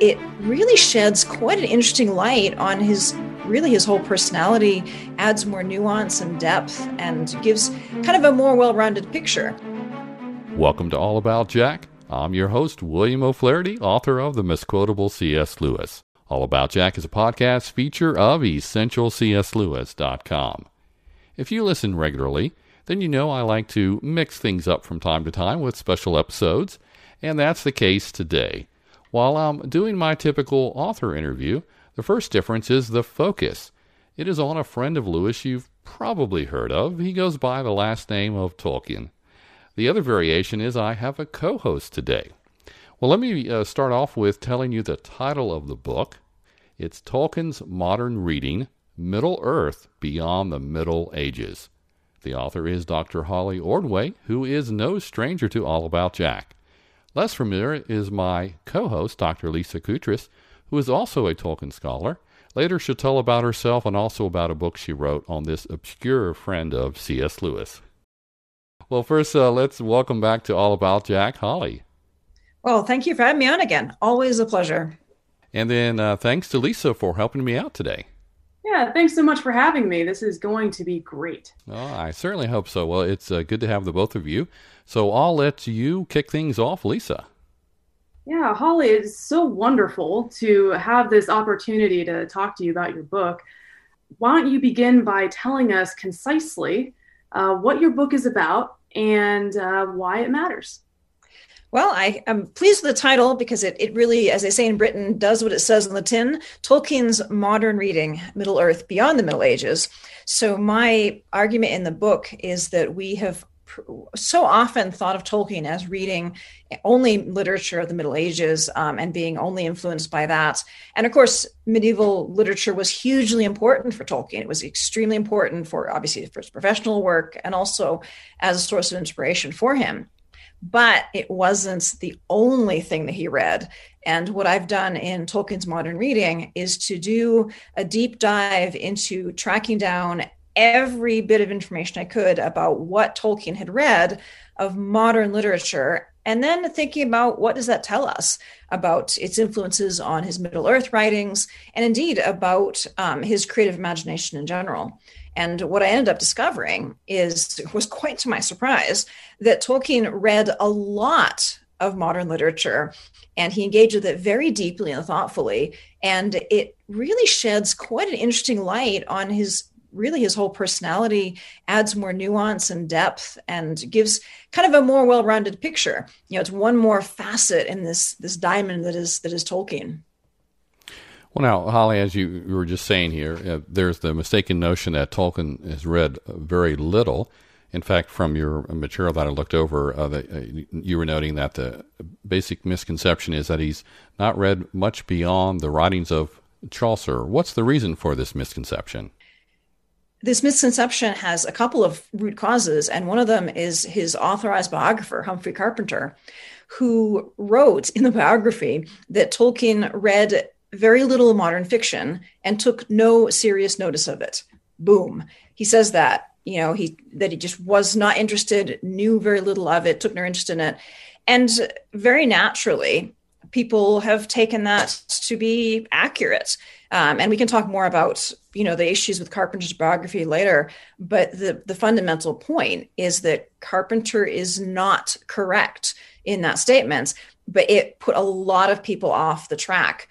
it really sheds quite an interesting light on his really his whole personality, adds more nuance and depth, and gives kind of a more well rounded picture. Welcome to All About Jack. I'm your host, William O'Flaherty, author of The Misquotable C.S. Lewis. All About Jack is a podcast feature of EssentialCSLewis.com. If you listen regularly, then you know I like to mix things up from time to time with special episodes, and that's the case today. While I'm doing my typical author interview, the first difference is the focus. It is on a friend of Lewis you've probably heard of. He goes by the last name of Tolkien. The other variation is I have a co host today. Well, let me uh, start off with telling you the title of the book. It's Tolkien's Modern Reading Middle Earth Beyond the Middle Ages. The author is Dr. Holly Ordway, who is no stranger to All About Jack. Less familiar is my co host, Dr. Lisa Coutras, who is also a Tolkien scholar. Later, she'll tell about herself and also about a book she wrote on this obscure friend of C.S. Lewis. Well, first, uh, let's welcome back to All About Jack, Holly. Well, thank you for having me on again. Always a pleasure. And then uh, thanks to Lisa for helping me out today. Yeah, thanks so much for having me. This is going to be great. Oh, I certainly hope so. Well, it's uh, good to have the both of you. So I'll let you kick things off, Lisa. Yeah, Holly, it's so wonderful to have this opportunity to talk to you about your book. Why don't you begin by telling us concisely uh, what your book is about and uh, why it matters? Well, I am pleased with the title because it, it really, as they say in Britain, does what it says on the tin Tolkien's modern reading, Middle Earth Beyond the Middle Ages. So, my argument in the book is that we have so often thought of Tolkien as reading only literature of the Middle Ages um, and being only influenced by that. And of course, medieval literature was hugely important for Tolkien. It was extremely important for obviously for his professional work and also as a source of inspiration for him but it wasn't the only thing that he read. And what I've done in Tolkien's modern reading is to do a deep dive into tracking down every bit of information I could about what Tolkien had read of modern literature and then thinking about what does that tell us about its influences on his middle earth writings and indeed about um, his creative imagination in general. And what I ended up discovering is was quite to my surprise that Tolkien read a lot of modern literature and he engaged with it very deeply and thoughtfully and it really sheds quite an interesting light on his really his whole personality adds more nuance and depth and gives kind of a more well-rounded picture you know it's one more facet in this this diamond that is that is tolkien well, now, Holly, as you were just saying here, uh, there's the mistaken notion that Tolkien has read very little. In fact, from your material that I looked over, uh, the, uh, you were noting that the basic misconception is that he's not read much beyond the writings of Chaucer. What's the reason for this misconception? This misconception has a couple of root causes, and one of them is his authorized biographer, Humphrey Carpenter, who wrote in the biography that Tolkien read very little modern fiction and took no serious notice of it. Boom. He says that, you know, he that he just was not interested, knew very little of it, took no interest in it. And very naturally, people have taken that to be accurate. Um, and we can talk more about, you know, the issues with Carpenter's biography later. But the, the fundamental point is that Carpenter is not correct in that statement, but it put a lot of people off the track.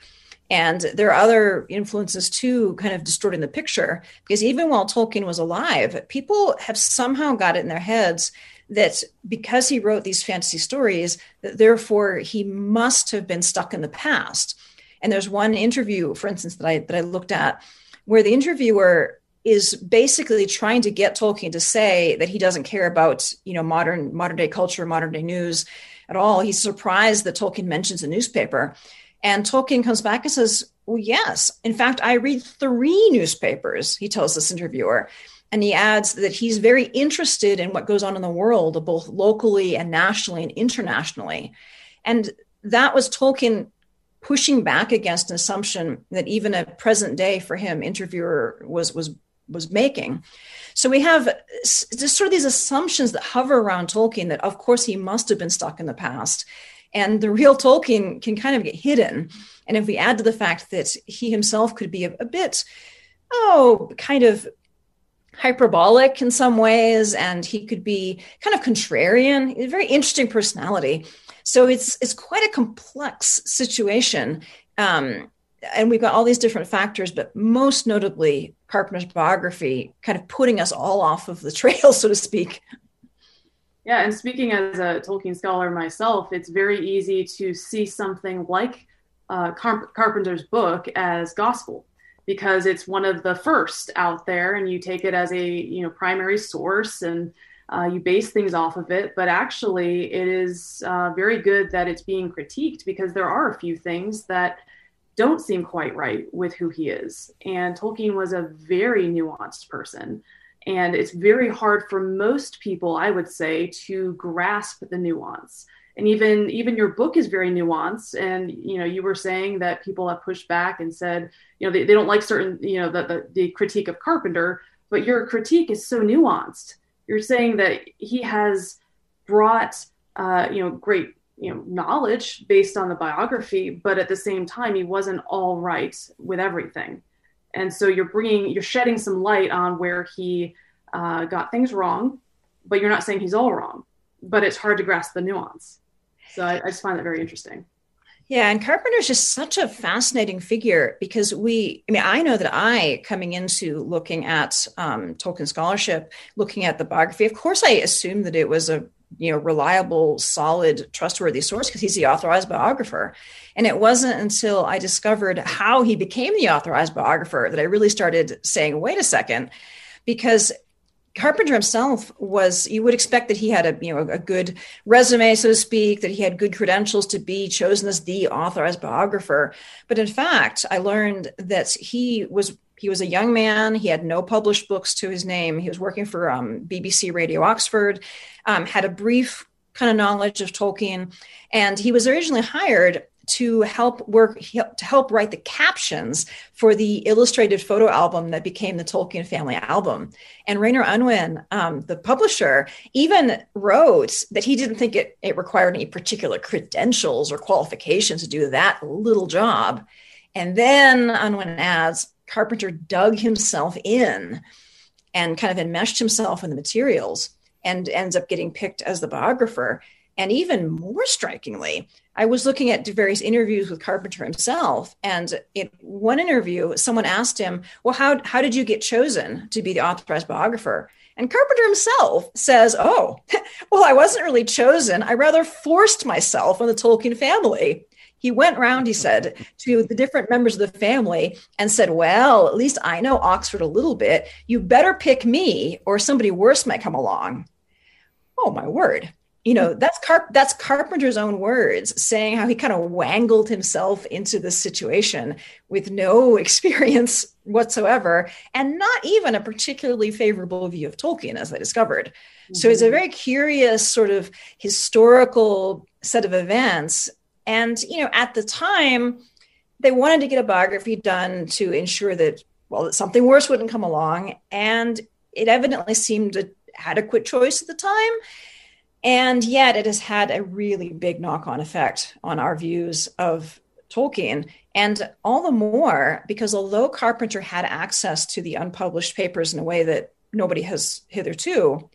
And there are other influences too, kind of distorting the picture, because even while Tolkien was alive, people have somehow got it in their heads that because he wrote these fantasy stories, that therefore he must have been stuck in the past. And there's one interview, for instance, that I that I looked at, where the interviewer is basically trying to get Tolkien to say that he doesn't care about, you know, modern modern day culture, modern day news at all. He's surprised that Tolkien mentions a newspaper. And Tolkien comes back and says, Well, yes. In fact, I read three newspapers, he tells this interviewer. And he adds that he's very interested in what goes on in the world, both locally and nationally and internationally. And that was Tolkien pushing back against an assumption that even a present day for him interviewer was was was making. So we have just sort of these assumptions that hover around Tolkien that of course he must have been stuck in the past and the real Tolkien can kind of get hidden. And if we add to the fact that he himself could be a, a bit, oh, kind of hyperbolic in some ways, and he could be kind of contrarian, He's a very interesting personality. So it's it's quite a complex situation. Um, and we've got all these different factors, but most notably Carpenter's biography kind of putting us all off of the trail, so to speak. Yeah, and speaking as a Tolkien scholar myself, it's very easy to see something like uh, Car- Carpenter's book as gospel because it's one of the first out there, and you take it as a you know primary source and uh, you base things off of it. But actually, it is uh, very good that it's being critiqued because there are a few things that don't seem quite right with who he is. And Tolkien was a very nuanced person. And it's very hard for most people, I would say, to grasp the nuance. And even even your book is very nuanced. And you know, you were saying that people have pushed back and said, you know, they, they don't like certain, you know, the, the, the critique of Carpenter, but your critique is so nuanced. You're saying that he has brought uh, you know, great you know knowledge based on the biography but at the same time he wasn't all right with everything and so you're bringing you're shedding some light on where he uh, got things wrong but you're not saying he's all wrong but it's hard to grasp the nuance so I, I just find that very interesting. Yeah, and Carpenter's just such a fascinating figure because we, I mean, I know that I, coming into looking at um, Tolkien scholarship, looking at the biography, of course, I assumed that it was a you know reliable solid trustworthy source because he's the authorized biographer. And it wasn't until i discovered how he became the authorized biographer that i really started saying wait a second because Carpenter himself was you would expect that he had a you know a good resume so to speak that he had good credentials to be chosen as the authorized biographer but in fact I learned that he was he was a young man. He had no published books to his name. He was working for um, BBC Radio Oxford, um, had a brief kind of knowledge of Tolkien, and he was originally hired to help work to help write the captions for the illustrated photo album that became the Tolkien family album. And Rayner Unwin, um, the publisher, even wrote that he didn't think it, it required any particular credentials or qualifications to do that little job. And then Unwin adds, Carpenter dug himself in and kind of enmeshed himself in the materials and ends up getting picked as the biographer. And even more strikingly, I was looking at various interviews with Carpenter himself. And in one interview, someone asked him, Well, how, how did you get chosen to be the authorized biographer? And Carpenter himself says, Oh, well, I wasn't really chosen. I rather forced myself on the Tolkien family. He went around, he said, to the different members of the family and said, Well, at least I know Oxford a little bit. You better pick me, or somebody worse might come along. Oh, my word. You know, that's Carp- that's Carpenter's own words saying how he kind of wangled himself into this situation with no experience whatsoever and not even a particularly favorable view of Tolkien, as I discovered. Mm-hmm. So it's a very curious sort of historical set of events and, you know, at the time, they wanted to get a biography done to ensure that, well, that something worse wouldn't come along. And it evidently seemed an adequate choice at the time. And yet it has had a really big knock on effect on our views of Tolkien. And all the more because although Carpenter had access to the unpublished papers in a way that nobody has hitherto,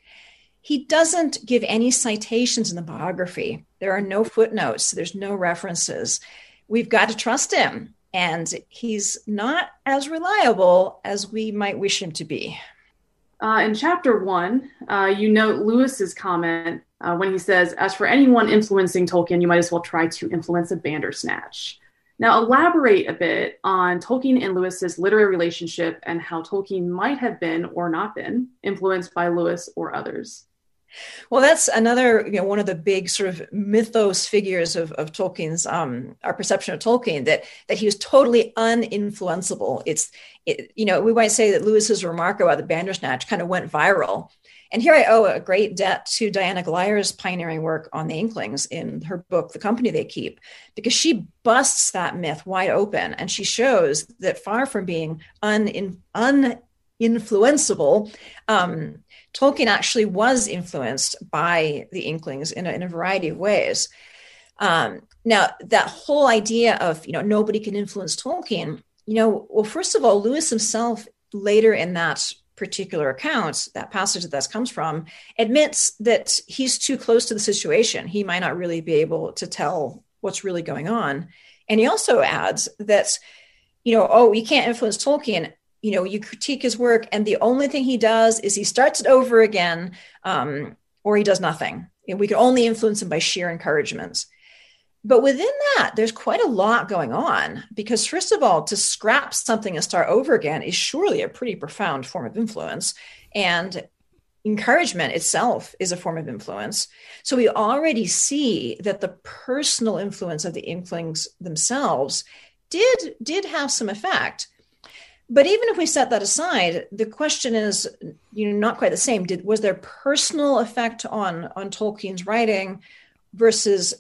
he doesn't give any citations in the biography. There are no footnotes, there's no references. We've got to trust him. And he's not as reliable as we might wish him to be. Uh, in chapter one, uh, you note Lewis's comment uh, when he says, As for anyone influencing Tolkien, you might as well try to influence a Bandersnatch. Now, elaborate a bit on Tolkien and Lewis's literary relationship and how Tolkien might have been or not been influenced by Lewis or others. Well, that's another, you know, one of the big sort of mythos figures of, of Tolkien's, um, our perception of Tolkien, that that he was totally uninfluenceable. It's, it, you know, we might say that Lewis's remark about the Bandersnatch kind of went viral. And here I owe a great debt to Diana Glyer's pioneering work on the Inklings in her book, The Company They Keep, because she busts that myth wide open and she shows that far from being un, uninfluenceable, um, Tolkien actually was influenced by the Inklings in a, in a variety of ways. Um, now, that whole idea of, you know, nobody can influence Tolkien, you know, well, first of all, Lewis himself later in that particular account, that passage that this comes from, admits that he's too close to the situation. He might not really be able to tell what's really going on. And he also adds that, you know, oh, you can't influence Tolkien. You know, you critique his work, and the only thing he does is he starts it over again, um, or he does nothing. We can only influence him by sheer encouragement. But within that, there's quite a lot going on because, first of all, to scrap something and start over again is surely a pretty profound form of influence. And encouragement itself is a form of influence. So we already see that the personal influence of the Inklings themselves did did have some effect. But even if we set that aside, the question is, you know, not quite the same. Did was there personal effect on on Tolkien's writing versus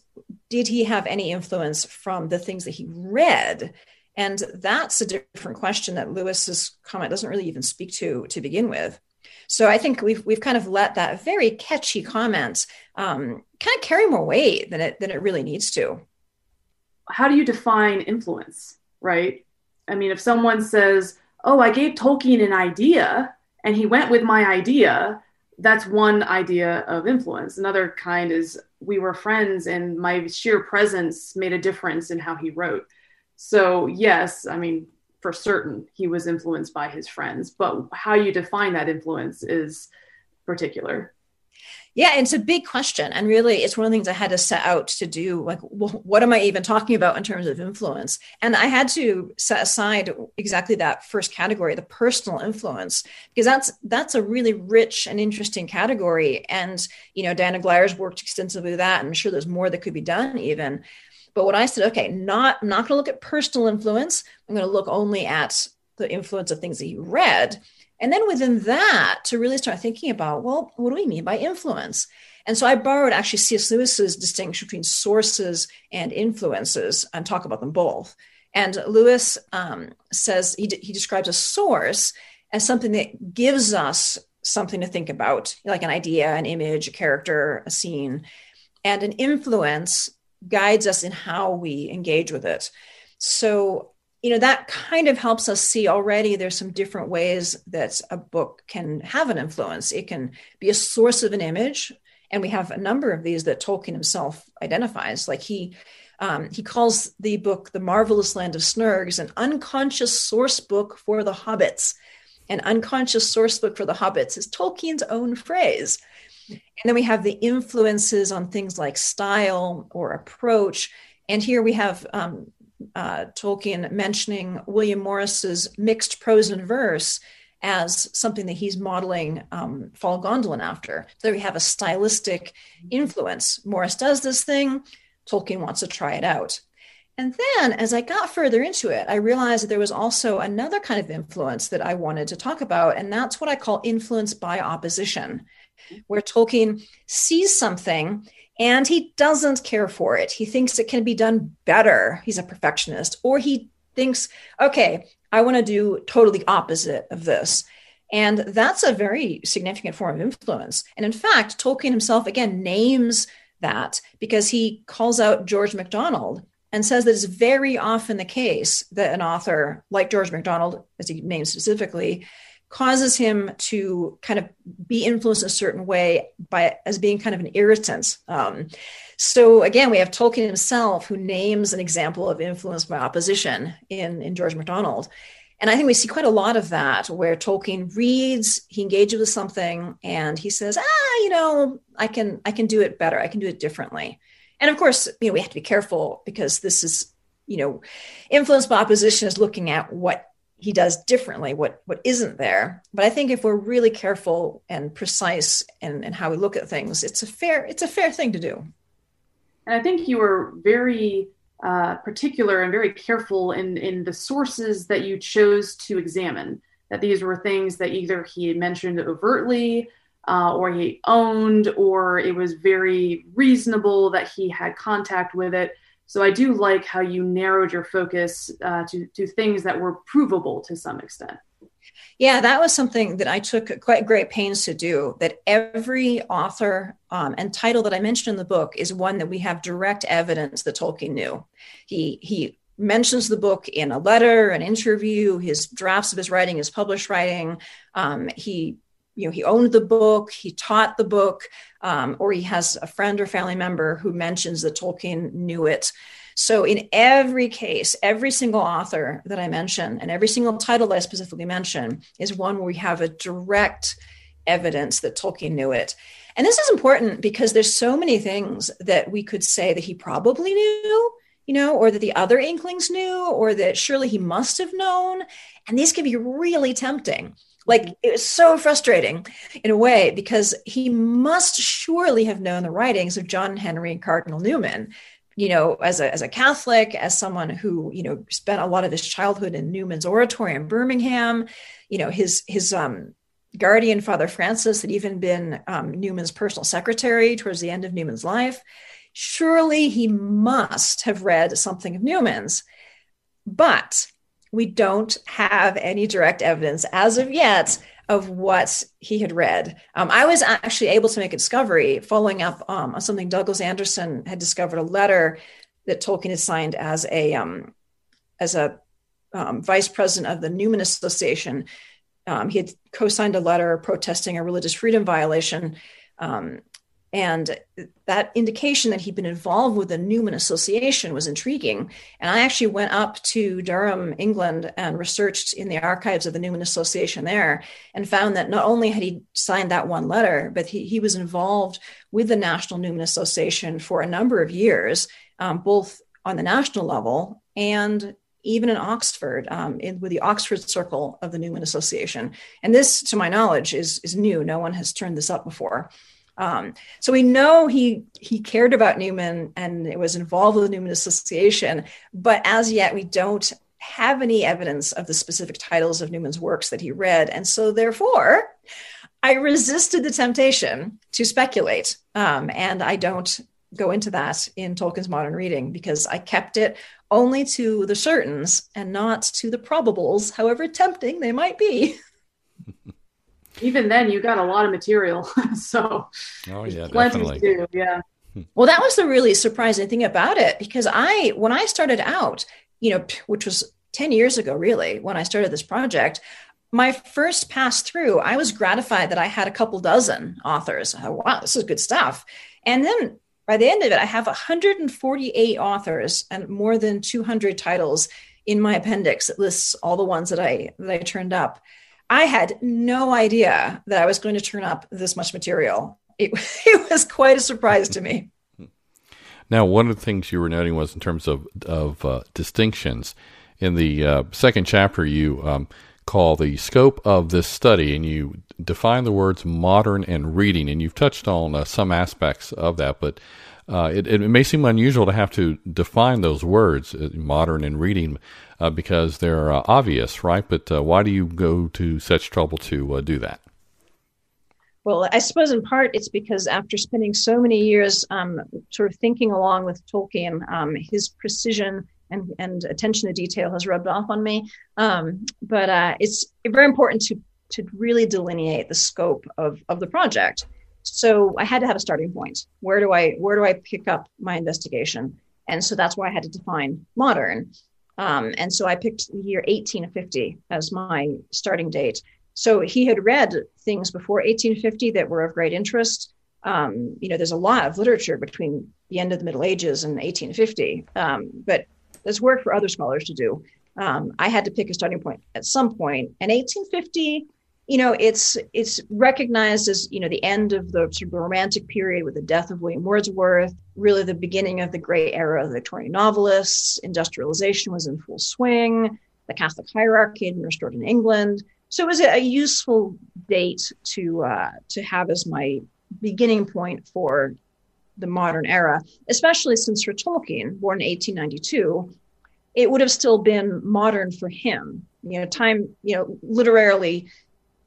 did he have any influence from the things that he read? And that's a different question that Lewis's comment doesn't really even speak to to begin with. So I think we've we've kind of let that very catchy comment um, kind of carry more weight than it than it really needs to. How do you define influence, right? I mean, if someone says, "Oh, I gave Tolkien an idea and he went with my idea," that's one idea of influence. Another kind is we were friends and my sheer presence made a difference in how he wrote. So, yes, I mean, for certain, he was influenced by his friends, but how you define that influence is particular. Yeah, it's a big question. And really, it's one of the things I had to set out to do. Like, what am I even talking about in terms of influence? And I had to set aside exactly that first category, the personal influence, because that's that's a really rich and interesting category. And, you know, Diana Glyer's worked extensively with that. And I'm sure there's more that could be done even. But what I said, okay, not I'm not going to look at personal influence. I'm going to look only at the influence of things that you read and then within that, to really start thinking about, well, what do we mean by influence? And so I borrowed actually C.S. Lewis's distinction between sources and influences and talk about them both. And Lewis um, says he, he describes a source as something that gives us something to think about, like an idea, an image, a character, a scene. And an influence guides us in how we engage with it. So you know that kind of helps us see already there's some different ways that a book can have an influence. It can be a source of an image and we have a number of these that tolkien himself identifies. Like he um, he calls the book the marvelous land of snergs an unconscious source book for the hobbits. An unconscious source book for the hobbits is tolkien's own phrase. And then we have the influences on things like style or approach. And here we have um, uh, Tolkien mentioning William Morris's mixed prose and verse as something that he's modeling um, Fall Gondolin after. So we have a stylistic influence. Morris does this thing, Tolkien wants to try it out. And then as I got further into it, I realized that there was also another kind of influence that I wanted to talk about, and that's what I call influence by opposition, where Tolkien sees something and he doesn't care for it. He thinks it can be done better. He's a perfectionist, or he thinks, okay, I want to do totally opposite of this. And that's a very significant form of influence. And in fact, Tolkien himself again names that because he calls out George MacDonald and says that it's very often the case that an author like George MacDonald, as he names specifically, causes him to kind of be influenced a certain way by as being kind of an irritant. Um, so again, we have Tolkien himself who names an example of influence by opposition in, in George MacDonald. And I think we see quite a lot of that where Tolkien reads, he engages with something, and he says, ah, you know, I can I can do it better. I can do it differently. And of course, you know, we have to be careful because this is, you know, influence by opposition is looking at what he does differently what what isn't there. But i think if we're really careful and precise in, in how we look at things it's a fair it's a fair thing to do. And i think you were very uh, particular and very careful in in the sources that you chose to examine that these were things that either he mentioned overtly uh, or he owned or it was very reasonable that he had contact with it so I do like how you narrowed your focus uh, to to things that were provable to some extent. Yeah, that was something that I took quite great pains to do. That every author um, and title that I mentioned in the book is one that we have direct evidence that Tolkien knew. He he mentions the book in a letter, an interview, his drafts of his writing, his published writing. Um, he you know he owned the book he taught the book um, or he has a friend or family member who mentions that tolkien knew it so, in every case, every single author that I mention and every single title that I specifically mention is one where we have a direct evidence that Tolkien knew it. And this is important because there's so many things that we could say that he probably knew, you know, or that the other Inklings knew, or that surely he must have known. And these can be really tempting. Like it was so frustrating in a way because he must surely have known the writings of John Henry Cardinal Newman you know, as a, as a Catholic, as someone who, you know, spent a lot of his childhood in Newman's Oratory in Birmingham, you know, his, his, um, guardian, Father Francis, had even been um, Newman's personal secretary towards the end of Newman's life. Surely he must have read something of Newman's, but we don't have any direct evidence as of yet of what he had read. Um, I was actually able to make a discovery following up um, on something Douglas Anderson had discovered a letter that Tolkien had signed as a um, as a um, vice president of the Newman Association. Um, he had co-signed a letter protesting a religious freedom violation um, and that indication that he'd been involved with the Newman Association was intriguing. And I actually went up to Durham, England, and researched in the archives of the Newman Association there and found that not only had he signed that one letter, but he, he was involved with the National Newman Association for a number of years, um, both on the national level and even in Oxford, um, in, with the Oxford Circle of the Newman Association. And this, to my knowledge, is, is new. No one has turned this up before. Um, so we know he he cared about Newman and it was involved with the Newman Association, but as yet we don't have any evidence of the specific titles of Newman's works that he read, and so therefore, I resisted the temptation to speculate, um, and I don't go into that in Tolkien's modern reading because I kept it only to the certains and not to the probables, however tempting they might be. even then you got a lot of material. so oh yeah, definitely. Do, yeah. Well, that was the really surprising thing about it because I, when I started out, you know, which was 10 years ago, really, when I started this project, my first pass through, I was gratified that I had a couple dozen authors. Oh, wow, this is good stuff. And then by the end of it, I have 148 authors and more than 200 titles in my appendix that lists all the ones that I that I turned up. I had no idea that I was going to turn up this much material. It, it was quite a surprise to me. Now, one of the things you were noting was in terms of of uh, distinctions. In the uh, second chapter, you um, call the scope of this study, and you define the words modern and reading, and you've touched on uh, some aspects of that, but uh, it, it, may seem unusual to have to define those words, uh, modern and reading, uh, because they're uh, obvious, right? But uh, why do you go to such trouble to uh, do that? Well, I suppose in part it's because after spending so many years um, sort of thinking along with Tolkien, um, his precision and, and attention to detail has rubbed off on me. Um, but it's very important to to really delineate the scope of, of the project so i had to have a starting point. Where do i where do i pick up my investigation? And so that's why i had to define modern. Um, and so i picked the year 1850 as my starting date. So he had read things before 1850 that were of great interest. Um, you know there's a lot of literature between the end of the middle ages and 1850 um, but there's work for other scholars to do. Um, i had to pick a starting point at some point. And 1850 you know it's it's recognized as you know the end of the sort of romantic period with the death of william wordsworth really the beginning of the great era of the victorian novelists. Industrialization was in full swing. The catholic hierarchy had been restored in england. So it was a, useful date to uh, to have as my beginning point for the modern era especially since for tolkien born in 1892 it would have still been modern for him. You know time you know literarily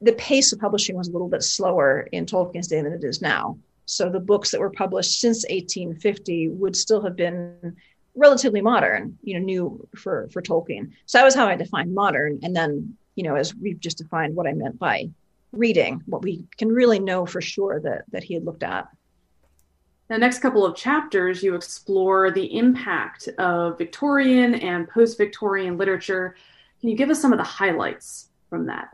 the pace of publishing was a little bit slower in Tolkien's day than it is now. So the books that were published since 1850 would still have been relatively modern, you know, new for for Tolkien. So that was how I defined modern, and then you know, as we've just defined what I meant by reading, what we can really know for sure that that he had looked at. The next couple of chapters, you explore the impact of Victorian and post Victorian literature. Can you give us some of the highlights from that?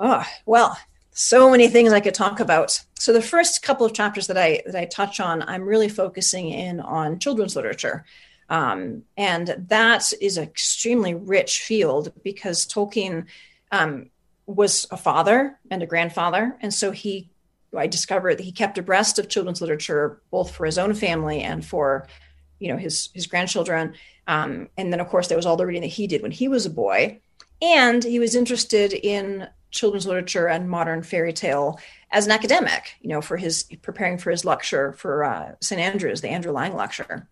Oh, well, so many things I could talk about. So the first couple of chapters that I that I touch on, I'm really focusing in on children's literature. Um, and that is an extremely rich field because Tolkien um, was a father and a grandfather. And so he I discovered that he kept abreast of children's literature both for his own family and for, you know, his his grandchildren. Um, and then, of course, there was all the reading that he did when he was a boy, and he was interested in children's literature and modern fairy tale as an academic. You know, for his preparing for his lecture for uh, St Andrews, the Andrew Lang lecture.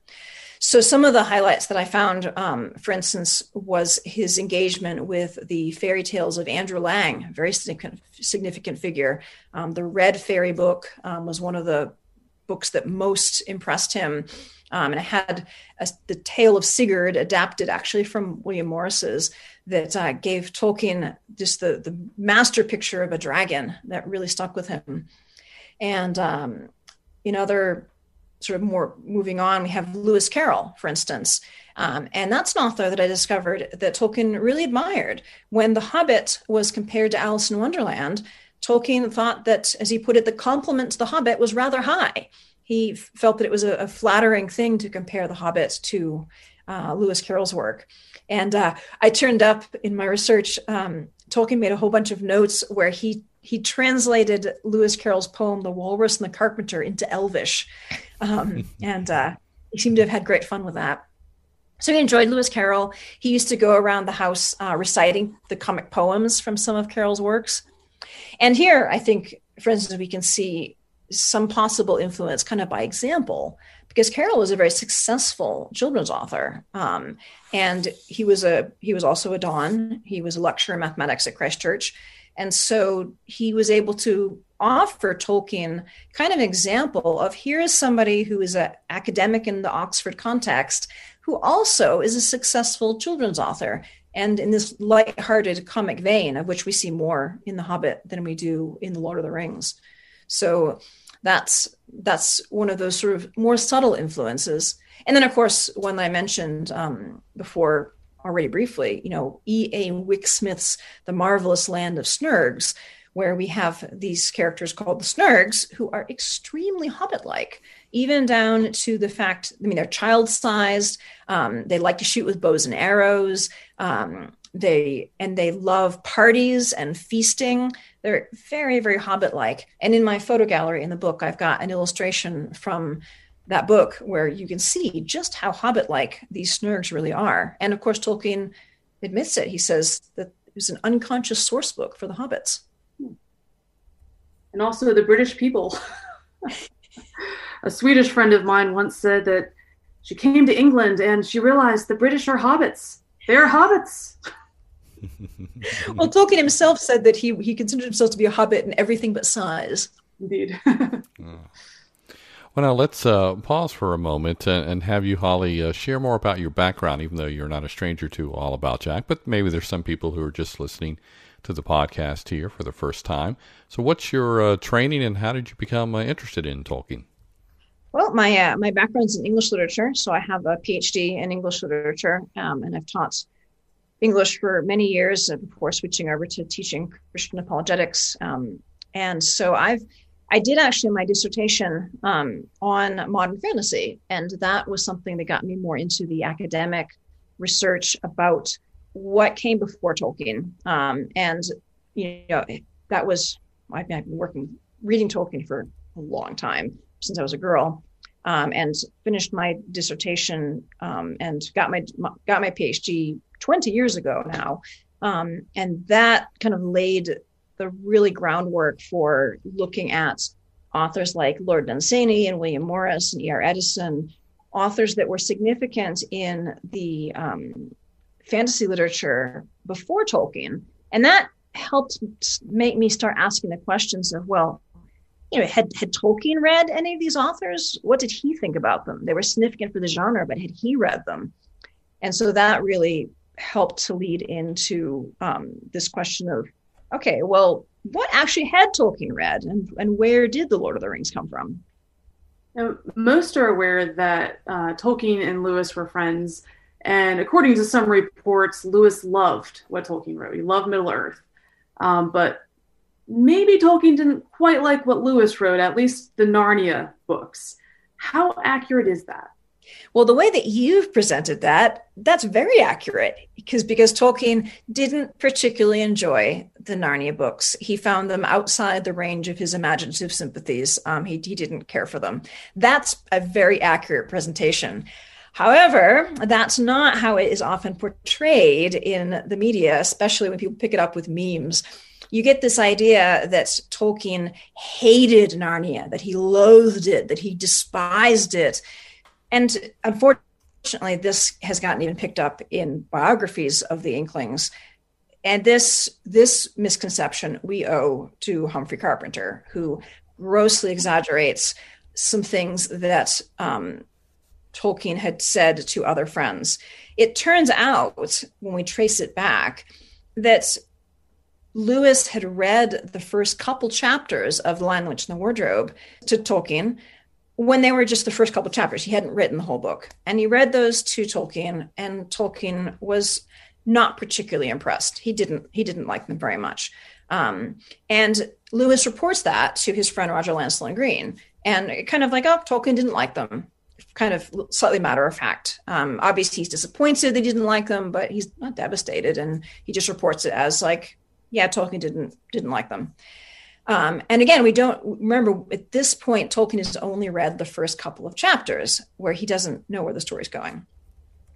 So, some of the highlights that I found, um, for instance, was his engagement with the fairy tales of Andrew Lang, a very significant, figure. Um, the Red Fairy book um, was one of the books that most impressed him. Um, and I had a, the tale of Sigurd adapted actually from William Morris's that uh, gave Tolkien just the, the master picture of a dragon that really stuck with him. And um, in other sort of more moving on, we have Lewis Carroll, for instance. Um, and that's an author that I discovered that Tolkien really admired. When The Hobbit was compared to Alice in Wonderland, Tolkien thought that, as he put it, the compliment to The Hobbit was rather high. He felt that it was a, a flattering thing to compare The Hobbit to uh, Lewis Carroll's work. And uh, I turned up in my research, um, Tolkien made a whole bunch of notes where he he translated Lewis Carroll's poem "The Walrus and the Carpenter" into Elvish, um, and uh, he seemed to have had great fun with that. So he enjoyed Lewis Carroll. He used to go around the house uh, reciting the comic poems from some of Carroll's works. And here, I think, for instance, we can see some possible influence kind of by example, because Carroll was a very successful children's author. Um, and he was a he was also a Don. He was a lecturer in mathematics at Christ Church And so he was able to offer Tolkien kind of an example of here is somebody who is an academic in the Oxford context who also is a successful children's author and in this light-hearted comic vein of which we see more in the hobbit than we do in the lord of the rings so that's that's one of those sort of more subtle influences and then of course one i mentioned um, before already briefly you know e.a Wyke-Smith's the marvelous land of snergs where we have these characters called the Snergs who are extremely hobbit like, even down to the fact, I mean, they're child sized, um, they like to shoot with bows and arrows. Um, they and they love parties and feasting. They're very, very hobbit like. And in my photo gallery in the book, I've got an illustration from that book where you can see just how hobbit like these snergs really are. And of course, Tolkien admits it. He says that it was an unconscious source book for the hobbits and also the British people. a Swedish friend of mine once said that she came to England and she realized the British are hobbits. They're hobbits. well, Tolkien himself said that he he considered himself to be a hobbit in everything but size. Indeed. Well, now let's uh, pause for a moment and, and have you, Holly, uh, share more about your background, even though you're not a stranger to All About Jack. But maybe there's some people who are just listening to the podcast here for the first time. So, what's your uh, training and how did you become uh, interested in Tolkien? Well, my uh, my background's in English literature, so I have a PhD in English literature, um, and I've taught English for many years before switching over to teaching Christian apologetics. Um, and so I've I did actually my dissertation um, on modern fantasy, and that was something that got me more into the academic research about what came before Tolkien. Um, and, you know, that was, I've been working, reading Tolkien for a long time since I was a girl. Um, and finished my dissertation um, and got my got my PhD 20 years ago now, um, and that kind of laid the really groundwork for looking at authors like Lord Dunsany and William Morris and E.R. Eddison, authors that were significant in the um, fantasy literature before Tolkien. And that helped make me start asking the questions of, well, you know, had, had Tolkien read any of these authors? What did he think about them? They were significant for the genre, but had he read them? And so that really helped to lead into um, this question of okay, well, what actually had Tolkien read, and and where did the Lord of the Rings come from? Now, most are aware that uh, Tolkien and Lewis were friends, and according to some reports, Lewis loved what Tolkien wrote. He loved Middle Earth, um, but maybe Tolkien didn't quite like what Lewis wrote, at least the Narnia books. How accurate is that? Well, the way that you've presented that, that's very accurate because because Tolkien didn't particularly enjoy the Narnia books. He found them outside the range of his imaginative sympathies. Um, he, he didn't care for them. That's a very accurate presentation. However, that's not how it is often portrayed in the media, especially when people pick it up with memes. You get this idea that Tolkien hated Narnia, that he loathed it, that he despised it and unfortunately, this has gotten even picked up in biographies of the Inklings. And this this misconception we owe to Humphrey Carpenter, who grossly exaggerates some things that um, Tolkien had said to other friends. It turns out, when we trace it back, that Lewis had read the first couple chapters of The Lion, Witch, and the Wardrobe to Tolkien when they were just the first couple chapters. He hadn't written the whole book. And he read those to Tolkien, and Tolkien was not particularly impressed. He didn't he didn't like them very much. Um, and Lewis reports that to his friend Roger Lancelot Green, and kind of like, oh, Tolkien didn't like them. Kind of slightly matter of fact. Um, obviously, he's disappointed that he didn't like them, but he's not devastated, and he just reports it as like, yeah, Tolkien didn't didn't like them. Um, and again, we don't remember at this point, Tolkien has only read the first couple of chapters where he doesn't know where the story's going.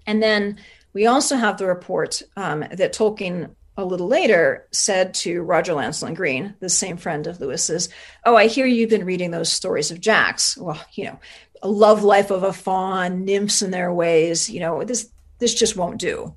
And then we also have the report um, that Tolkien a little later said to Roger Lancelyn Green, the same friend of Lewis's, Oh, I hear you've been reading those stories of Jack's. Well, you know, a love life of a faun, nymphs and their ways, you know, this this just won't do.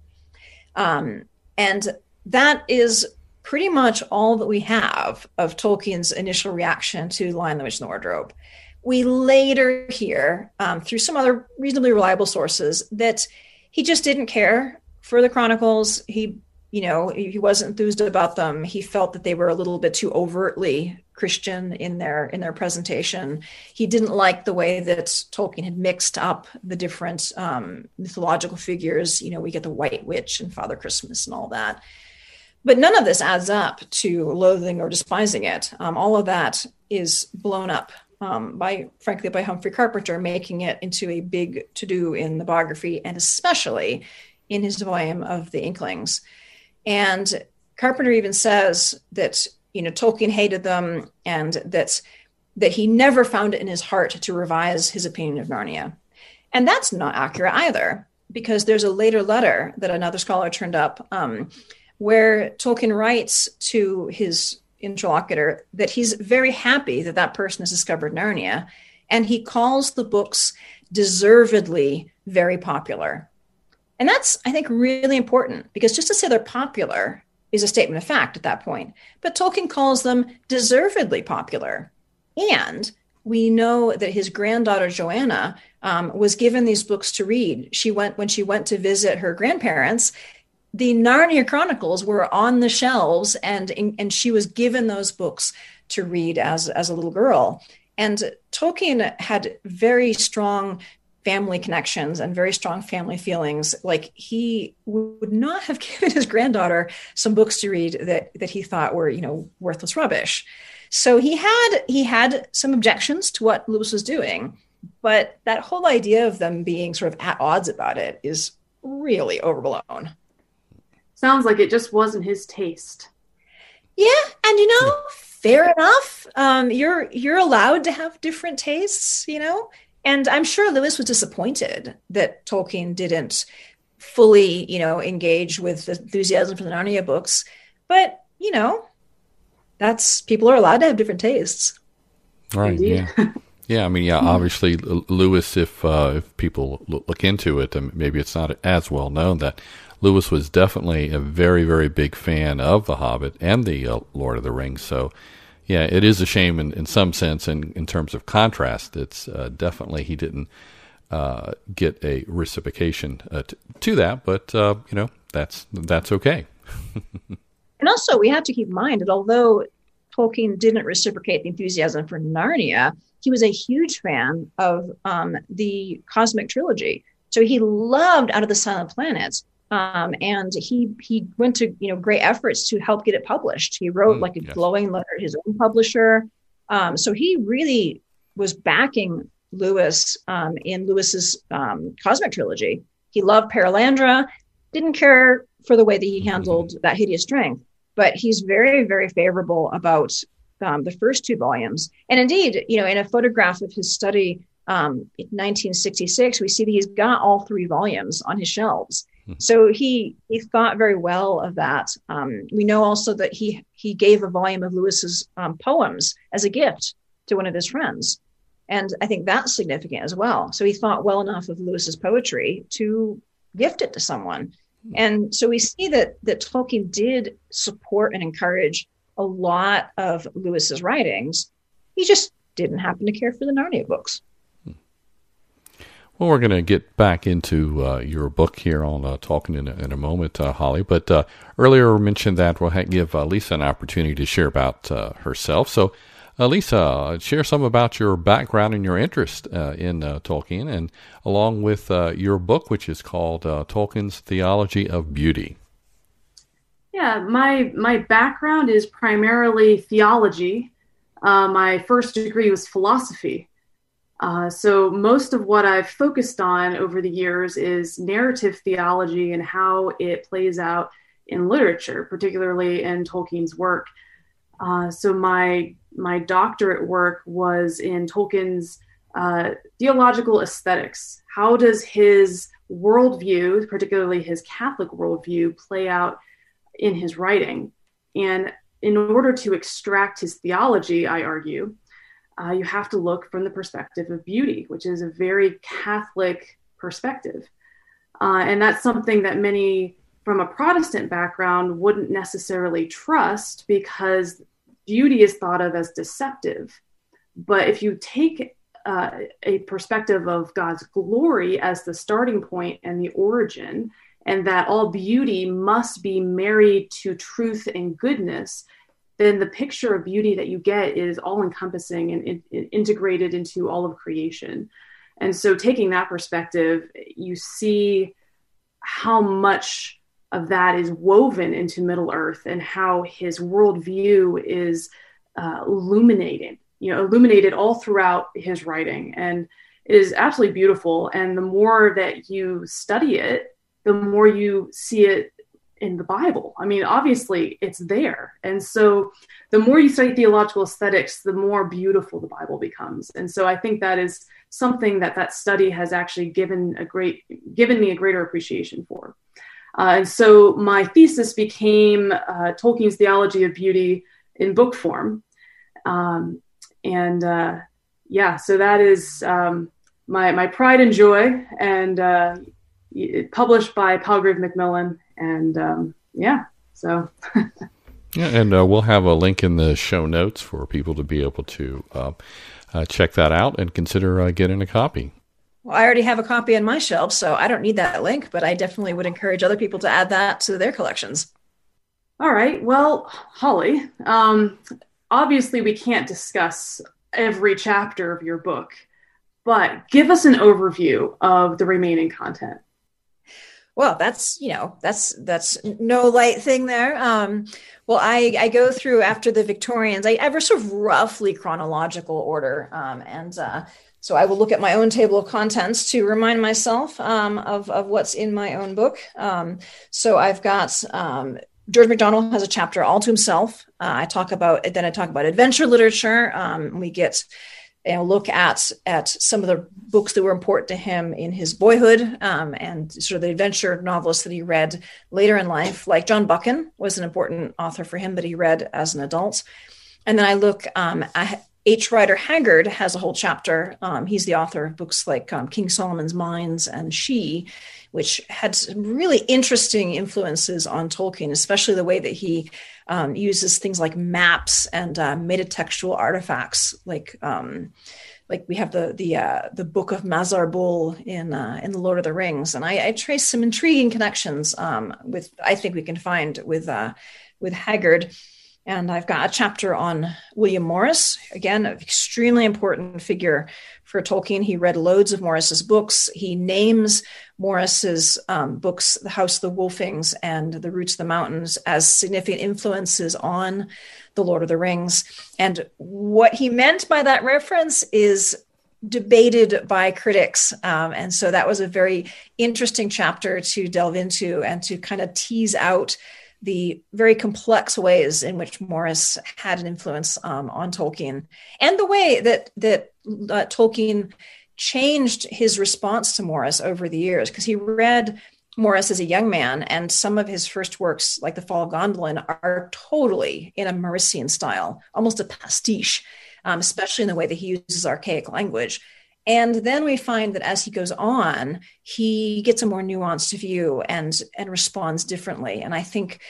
Um, and that is pretty much all that we have of Tolkien's initial reaction to Lion, the Witch, and the Wardrobe. We later hear um, through some other reasonably reliable sources that he just didn't care for the Chronicles. He, you know, he wasn't enthused about them. He felt that they were a little bit too overtly Christian in their in their presentation. He didn't like the way that Tolkien had mixed up the different um, mythological figures. You know, we get the White Witch and Father Christmas and all that but none of this adds up to loathing or despising it. Um, all of that is blown up um, by, frankly, by Humphrey Carpenter, making it into a big to do in the biography and especially in his volume of the Inklings. And Carpenter even says that you know Tolkien hated them and that that he never found it in his heart to revise his opinion of Narnia. And that's not accurate either, because there's a later letter that another scholar turned up um, where Tolkien writes to his interlocutor that he's very happy that that person has discovered Narnia, and he calls the books deservedly very popular. And that's, I think, really important because just to say they're popular is a statement of fact at that point. But Tolkien calls them deservedly popular. And we know that his granddaughter Joanna um, was given these books to read. She went when she went to visit her grandparents the Narnia Chronicles were on the shelves, and and she was given those books to read as as a little girl. And Tolkien had very strong family connections and very strong family feelings. Like he would not have given his granddaughter some books to read that that he thought were you know worthless rubbish. So he had he had some objections to what Lewis was doing, but that whole idea of them being sort of at odds about it is really overblown sounds like it just wasn't his taste. Yeah, and you know, fair enough. Um, you're you're allowed to have different tastes, you know. And I'm sure Lewis was disappointed that Tolkien didn't fully, you know, engage with the enthusiasm for the Narnia books. But you know, that's people are allowed to have different tastes. Right. Indeed. Yeah. Yeah, I mean, yeah, obviously, Lewis. If uh, if people look into it, and maybe it's not as well known that Lewis was definitely a very, very big fan of The Hobbit and the uh, Lord of the Rings. So, yeah, it is a shame in, in some sense, in, in terms of contrast. It's uh, definitely he didn't uh, get a reciprocation uh, t- to that, but uh, you know that's that's okay. and also, we have to keep in mind that although Tolkien didn't reciprocate the enthusiasm for Narnia, he was a huge fan of um, the cosmic trilogy. So he loved Out of the Silent Planet. Um, and he he went to you know great efforts to help get it published. He wrote mm, like a yes. glowing letter to his own publisher. Um, so he really was backing Lewis um, in Lewis's um, cosmic trilogy. He loved Perelandra, didn't care for the way that he mm-hmm. handled that hideous strength, but he's very very favorable about um, the first two volumes. And indeed, you know, in a photograph of his study um, in 1966, we see that he's got all three volumes on his shelves. Hmm. So he he thought very well of that. Um, we know also that he he gave a volume of Lewis's um, poems as a gift to one of his friends, and I think that's significant as well. So he thought well enough of Lewis's poetry to gift it to someone, hmm. and so we see that that Tolkien did support and encourage a lot of Lewis's writings. He just didn't happen to care for the Narnia books. Well, we're going to get back into uh, your book here on uh, Tolkien in a, in a moment, uh, Holly. But uh, earlier we mentioned that we'll give uh, Lisa an opportunity to share about uh, herself. So, Lisa, share some about your background and your interest in Tolkien, and along with your book, which is called Tolkien's Theology of Beauty. Yeah, my my background is primarily theology. my first degree was philosophy. Uh, so, most of what I've focused on over the years is narrative theology and how it plays out in literature, particularly in Tolkien's work. Uh, so, my my doctorate work was in Tolkien's uh, theological aesthetics. How does his worldview, particularly his Catholic worldview, play out in his writing? And in order to extract his theology, I argue, uh, you have to look from the perspective of beauty, which is a very Catholic perspective. Uh, and that's something that many from a Protestant background wouldn't necessarily trust because beauty is thought of as deceptive. But if you take uh, a perspective of God's glory as the starting point and the origin, and that all beauty must be married to truth and goodness, then the picture of beauty that you get is all encompassing and in, in, integrated into all of creation. And so, taking that perspective, you see how much of that is woven into Middle Earth and how his worldview is uh, illuminated, you know, illuminated all throughout his writing. And it is absolutely beautiful. And the more that you study it, the more you see it in the Bible. I mean, obviously it's there. And so the more you study theological aesthetics, the more beautiful the Bible becomes. And so I think that is something that that study has actually given a great given me a greater appreciation for. Uh, and so my thesis became uh, Tolkien's theology of beauty in book form. Um, and uh, yeah, so that is um, my, my pride and joy, and uh, published by Palgrave Macmillan and um, yeah, so. yeah, and uh, we'll have a link in the show notes for people to be able to uh, uh, check that out and consider uh, getting a copy. Well, I already have a copy on my shelf, so I don't need that link, but I definitely would encourage other people to add that to their collections. All right. Well, Holly, um, obviously we can't discuss every chapter of your book, but give us an overview of the remaining content well that's you know that's that's no light thing there. Um, well I, I go through after the victorians. I ever sort of roughly chronological order um, and uh, so i will look at my own table of contents to remind myself um, of, of what's in my own book. Um, so i've got um, george macdonald has a chapter all to himself. Uh, i talk about then i talk about adventure literature. Um, we get you know, look at at some of the books that were important to him in his boyhood um, and sort of the adventure novelists that he read later in life, like John Buchan was an important author for him that he read as an adult. And then I look um, at H. Rider Haggard has a whole chapter. Um, he's the author of books like um, King Solomon's Mines and She, which had some really interesting influences on Tolkien, especially the way that he um, uses things like maps and uh, metatextual artifacts like um, like we have the the uh, the book of Mazarbul in uh, in the Lord of the Rings, and I, I trace some intriguing connections um, with I think we can find with uh, with Haggard. And I've got a chapter on William Morris, again, an extremely important figure for Tolkien. He read loads of Morris's books. He names Morris's um, books, The House of the Wolfings and The Roots of the Mountains, as significant influences on The Lord of the Rings. And what he meant by that reference is debated by critics. Um, and so that was a very interesting chapter to delve into and to kind of tease out the very complex ways in which Morris had an influence um, on Tolkien and the way that that uh, Tolkien changed his response to Morris over the years because he read Morris as a young man, and some of his first works, like The Fall of Gondolin, are totally in a Morrisian style, almost a pastiche, um, especially in the way that he uses archaic language. And then we find that as he goes on, he gets a more nuanced view and and responds differently. And I think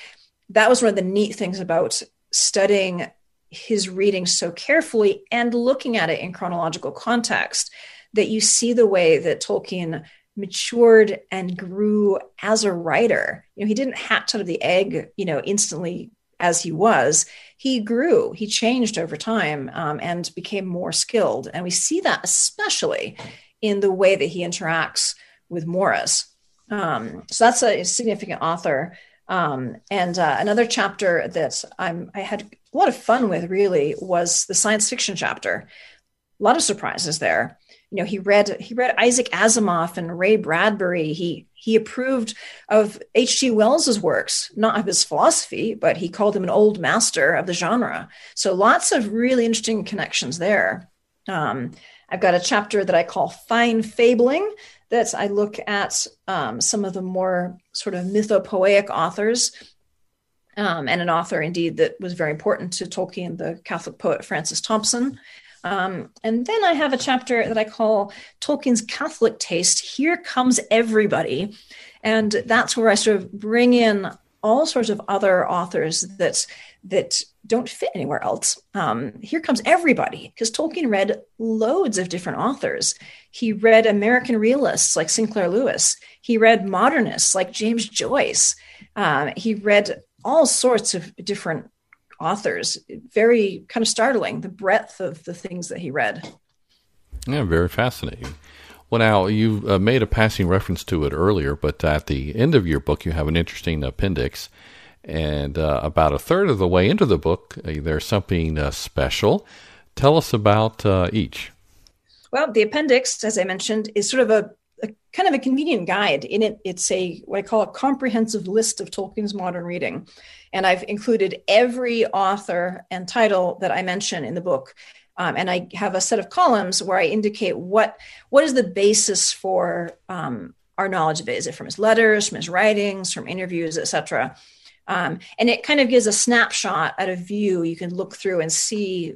that was one of the neat things about studying his reading so carefully and looking at it in chronological context that you see the way that Tolkien matured and grew as a writer. You know, he didn't hatch out of the egg, you know, instantly as he was. He grew, he changed over time um, and became more skilled. And we see that especially in the way that he interacts with Morris. Um, so that's a significant author. Um, and uh, another chapter that I'm, I had a lot of fun with really was the science fiction chapter. A lot of surprises there you know he read he read Isaac Asimov and Ray Bradbury. He he approved of H.G. Wells's works, not of his philosophy, but he called him an old master of the genre. So lots of really interesting connections there. Um, I've got a chapter that I call Fine Fabling that I look at um, some of the more sort of mythopoeic authors. Um, and an author indeed that was very important to Tolkien, the Catholic poet Francis Thompson. Um, and then I have a chapter that I call Tolkien's Catholic Taste. Here comes everybody. And that's where I sort of bring in all sorts of other authors that that don't fit anywhere else. Um, here comes everybody because Tolkien read loads of different authors. He read American realists like Sinclair Lewis. He read modernists like James Joyce. Um, he read all sorts of different authors. Very kind of startling the breadth of the things that he read. Yeah, very fascinating. Well, now you uh, made a passing reference to it earlier, but at the end of your book, you have an interesting appendix. And uh, about a third of the way into the book, uh, there's something uh, special. Tell us about uh, each. Well, the appendix, as I mentioned, is sort of a, a, kind of a convenient guide. In it, it's a what I call a comprehensive list of Tolkien's modern reading. And I've included every author and title that I mention in the book. Um, and I have a set of columns where I indicate what what is the basis for um, our knowledge of it. Is it from his letters, from his writings, from interviews, etc. Um, and it kind of gives a snapshot at a view you can look through and see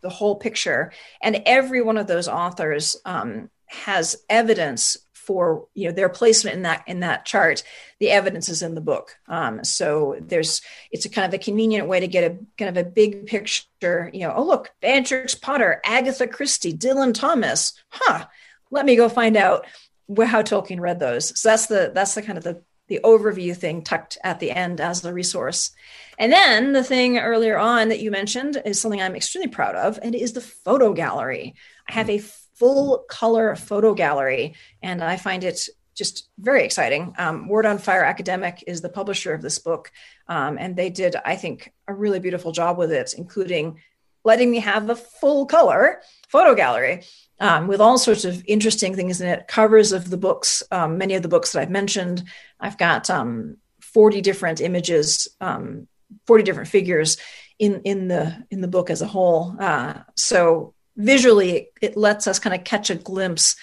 the whole picture. And every one of those authors um, has evidence for you know their placement in that in that chart the evidence is in the book. Um, so there's it's a kind of a convenient way to get a kind of a big picture you know oh look beatrix potter agatha christie dylan thomas. Huh. Let me go find out how tolkien read those. So that's the that's the kind of the the overview thing tucked at the end as the resource. And then the thing earlier on that you mentioned is something i'm extremely proud of and it is the photo gallery. I have a full color photo gallery. And I find it just very exciting. Um, Word on Fire Academic is the publisher of this book. Um, and they did, I think, a really beautiful job with it, including letting me have a full color photo gallery um, with all sorts of interesting things in it covers of the books, um, many of the books that I've mentioned. I've got um, 40 different images, um, 40 different figures in, in, the, in the book as a whole. Uh, so visually it lets us kind of catch a glimpse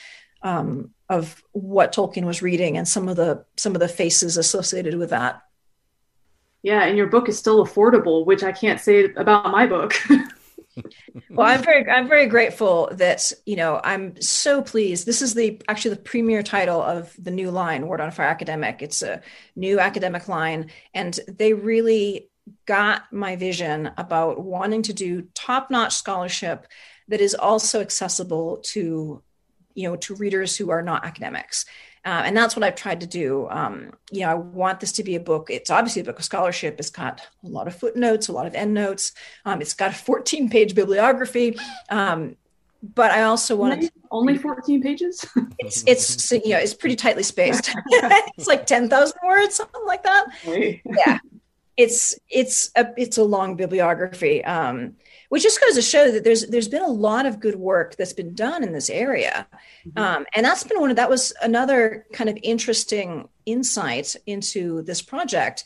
um, of what Tolkien was reading and some of the some of the faces associated with that. Yeah, and your book is still affordable, which I can't say about my book. well, I'm very I'm very grateful that you know I'm so pleased. This is the actually the premier title of the new line, Word on Fire Academic. It's a new academic line, and they really got my vision about wanting to do top notch scholarship that is also accessible to you know to readers who are not academics uh, and that's what I've tried to do. Um, you know, I want this to be a book. It's obviously a book of scholarship. It's got a lot of footnotes, a lot of endnotes. Um, it's got a 14 page bibliography. Um, but I also want to only 14 pages. it's it's you know it's pretty tightly spaced. it's like 10,000 words, something like that. Yeah, it's it's a it's a long bibliography. Um, which just goes to show that there's there's been a lot of good work that's been done in this area mm-hmm. um, and that's been one of that was another kind of interesting insight into this project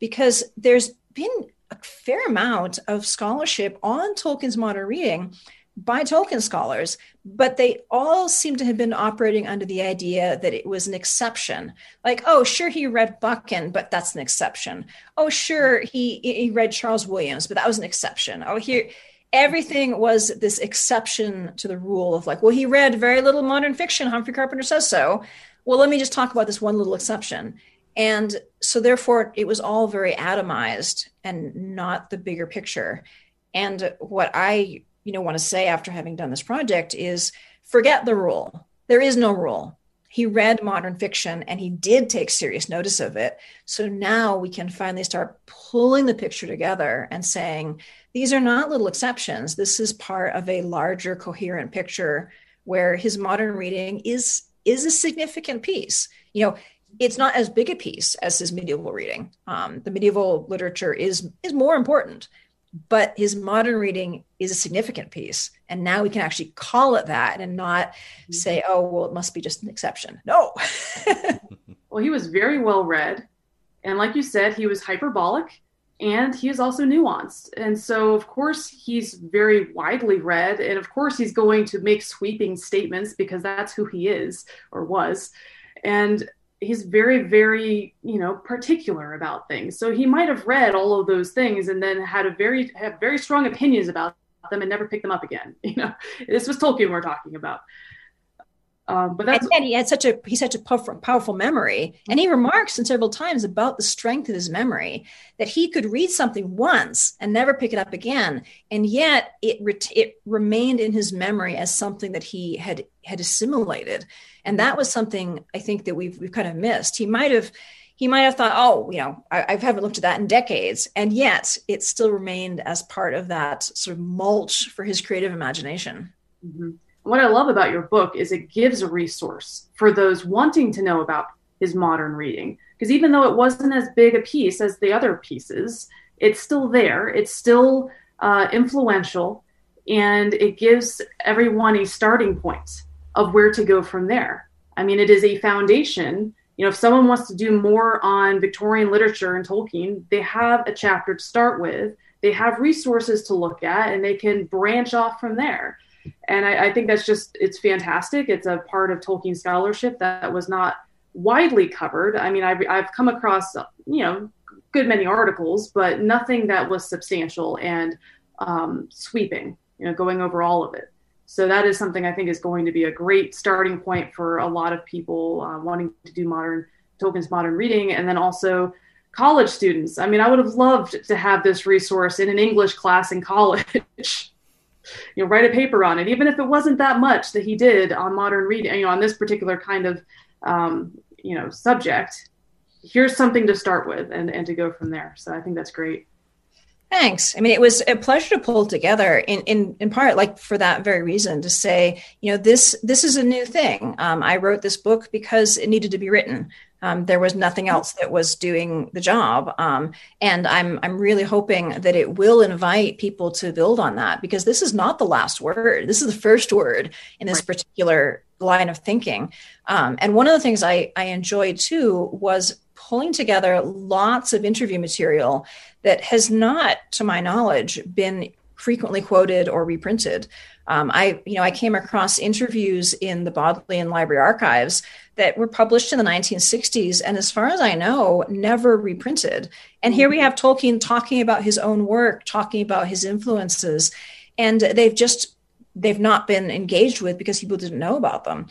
because there's been a fair amount of scholarship on tolkien's modern reading by Tolkien scholars, but they all seem to have been operating under the idea that it was an exception. Like, oh, sure, he read Buchan, but that's an exception. Oh, sure, he he read Charles Williams, but that was an exception. Oh, here, everything was this exception to the rule of like, well, he read very little modern fiction. Humphrey Carpenter says so. Well, let me just talk about this one little exception. And so, therefore, it was all very atomized and not the bigger picture. And what I you know want to say after having done this project is forget the rule. There is no rule. He read modern fiction and he did take serious notice of it. So now we can finally start pulling the picture together and saying these are not little exceptions. This is part of a larger coherent picture where his modern reading is is a significant piece. You know it's not as big a piece as his medieval reading. Um, the medieval literature is is more important but his modern reading is a significant piece and now we can actually call it that and not mm-hmm. say oh well it must be just an exception no well he was very well read and like you said he was hyperbolic and he is also nuanced and so of course he's very widely read and of course he's going to make sweeping statements because that's who he is or was and he's very very you know particular about things. So he might have read all of those things and then had a very have very strong opinions about them and never picked them up again you know. This was tolkien we're talking about um, but that's and, he had such a he's such a powerful, powerful memory, and he remarks in several times about the strength of his memory that he could read something once and never pick it up again, and yet it it remained in his memory as something that he had had assimilated, and that was something I think that we've we've kind of missed. He might have he might have thought, oh, you know, I, I, haven't looked at that in decades. And yet it still remained as part of that sort of mulch for his creative imagination. Mm-hmm what I love about your book is it gives a resource for those wanting to know about his modern reading. Because even though it wasn't as big a piece as the other pieces, it's still there. It's still uh, influential, and it gives everyone a starting point of where to go from there. I mean, it is a foundation. You know, if someone wants to do more on Victorian literature and Tolkien, they have a chapter to start with. They have resources to look at, and they can branch off from there and I, I, think that's just it's fantastic. It's a part of Tolkien scholarship that was not widely covered. I mean, I've, I've come across you know good many articles, but nothing that was substantial and um, sweeping. You know, going over all of it. So that is something I think is going to be a great starting point for a lot of people uh, wanting to do modern Tolkien's modern reading, and then also college students. I mean, I would have loved to have this resource in an English class in college. you know, write a paper on it, even if it wasn't that much that he did on modern reading, you know, on this particular kind of, um, you know, subject. Here's something to start with and, and to go from there. So I think that's great. Thanks. I mean, it was a pleasure to pull together in, in, in part, like for that very reason, to say, you know, this this is a new thing. Um, I wrote this book because it needed to be written. Um, there was nothing else that was doing the job, um, and I'm I'm really hoping that it will invite people to build on that because this is not the last word. This is the first word in this particular line of thinking. Um, and one of the things I I enjoyed too was pulling together lots of interview material that has not, to my knowledge, been frequently quoted or reprinted. Um, I, you know, I came across interviews in the Bodleian Library archives that were published in the 1960s, and as far as I know, never reprinted. And here we have Tolkien talking about his own work, talking about his influences, and they've just they've not been engaged with because people didn't know about them.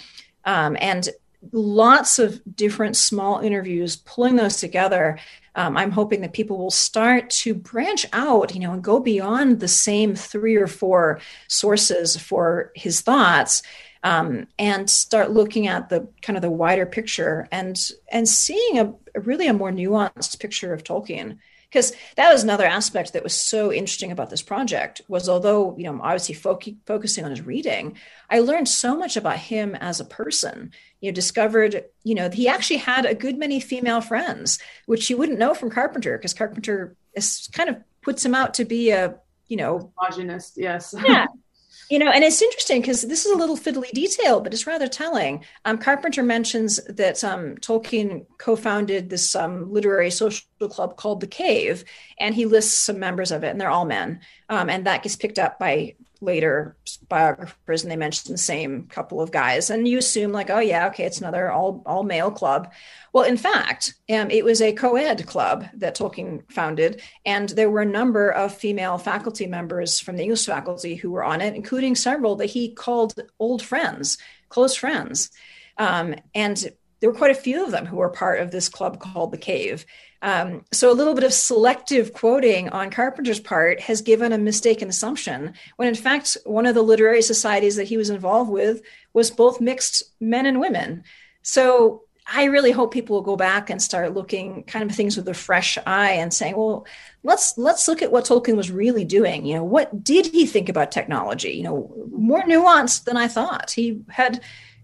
Um, and lots of different small interviews, pulling those together um, I'm hoping that people will start to branch out, you know, and go beyond the same three or four sources for his thoughts. Um, and start looking at the kind of the wider picture and and seeing a, a really a more nuanced picture of Tolkien. Because that was another aspect that was so interesting about this project was although you know I'm obviously fo- focusing on his reading i learned so much about him as a person. You know discovered you know he actually had a good many female friends which you wouldn't know from carpenter because carpenter is kind of puts him out to be a you know misogynist yes. Yeah You know, and it's interesting because this is a little fiddly detail, but it's rather telling. Um, Carpenter mentions that um, Tolkien co founded this um, literary social club called The Cave, and he lists some members of it, and they're all men. Um, and that gets picked up by later biographers, and they mentioned the same couple of guys. And you assume, like, oh, yeah, okay, it's another all, all male club. Well, in fact, um, it was a co ed club that Tolkien founded, and there were a number of female faculty members from the English faculty who were on it, including several that he called old friends, close friends. Um, and there were quite a few of them who were part of this club called the Cave. Um, so a little bit of selective quoting on Carpenter's part has given a mistaken assumption, when in fact, one of the literary societies that he was involved with was both mixed men and women. So I really hope people will go back and start looking kind of things with a fresh eye and saying, well, let's let's look at what Tolkien was really doing. You know, what did he think about technology? You know, more nuanced than I thought. He had,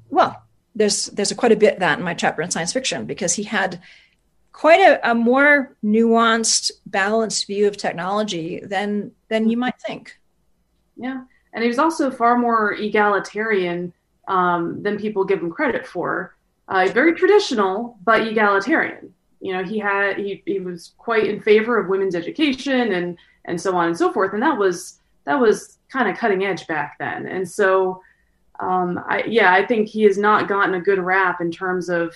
well, there's there's a quite a bit that in my chapter in science fiction because he had quite a, a more nuanced, balanced view of technology than than you might think. Yeah, and he was also far more egalitarian um, than people give him credit for uh, very traditional but egalitarian. You know, he had he, he was quite in favor of women's education and and so on and so forth, and that was that was kind of cutting edge back then. And so, um, I yeah, I think he has not gotten a good rap in terms of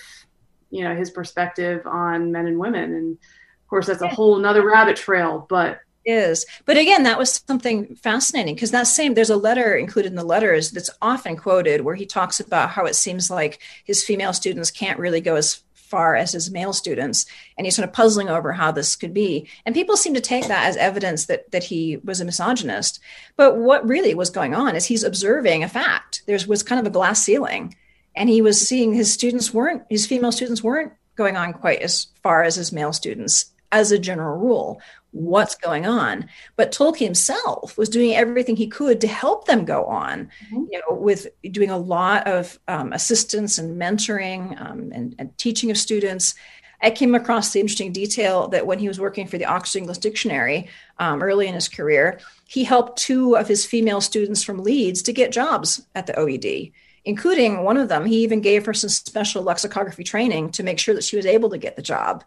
you know his perspective on men and women, and of course that's a whole another rabbit trail, but is. But again, that was something fascinating because that same, there's a letter included in the letters that's often quoted where he talks about how it seems like his female students can't really go as far as his male students. And he's sort of puzzling over how this could be. And people seem to take that as evidence that, that he was a misogynist. But what really was going on is he's observing a fact. there's was kind of a glass ceiling. And he was seeing his students weren't, his female students weren't going on quite as far as his male students as a general rule what's going on. But Tolkien himself was doing everything he could to help them go on, mm-hmm. you know, with doing a lot of um, assistance and mentoring um, and, and, teaching of students. I came across the interesting detail that when he was working for the Oxford English Dictionary um, early in his career, he helped two of his female students from Leeds to get jobs at the OED including one of them. He even gave her some special lexicography training to make sure that she was able to get the job.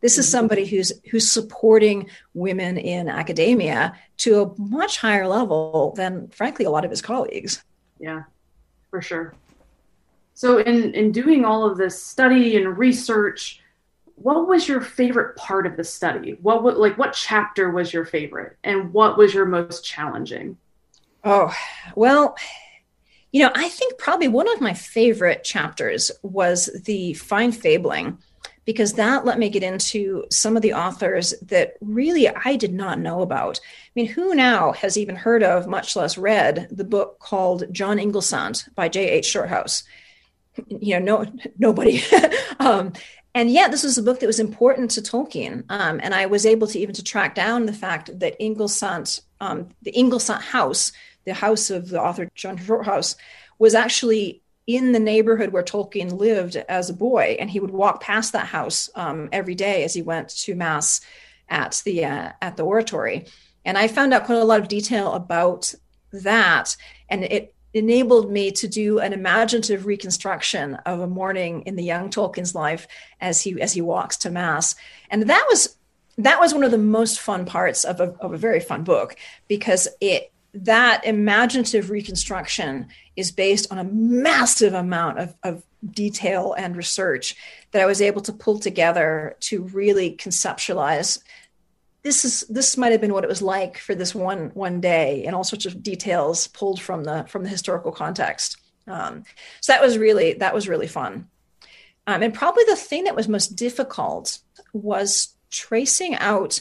This is mm-hmm. somebody who's who's supporting women in academia to a much higher level than, frankly, a lot of his colleagues. Yeah, for sure. So, in in doing all of this study and research, what was your favorite part of the study? What would like what chapter was your favorite, and what was your most challenging? Oh, well, you know, I think probably one of my favorite chapters was the fine fabling because that let me get into some of the authors that really I did not know about. I mean, who now has even heard of, much less read, the book called John Inglesant by J.H. Shorthouse? You know, no, nobody. um, and yet, this was a book that was important to Tolkien, um, and I was able to even to track down the fact that Inglesant, um, the Inglesant house, the house of the author John Shorthouse, was actually in the neighborhood where Tolkien lived as a boy, and he would walk past that house um, every day as he went to mass at the uh, at the oratory. And I found out quite a lot of detail about that, and it enabled me to do an imaginative reconstruction of a morning in the young Tolkien's life as he as he walks to mass. And that was that was one of the most fun parts of a, of a very fun book because it that imaginative reconstruction is based on a massive amount of, of, detail and research that I was able to pull together to really conceptualize this is this might have been what it was like for this one one day and all sorts of details pulled from the from the historical context. Um, so that was really that was really fun. Um, and probably the thing that was most difficult was tracing out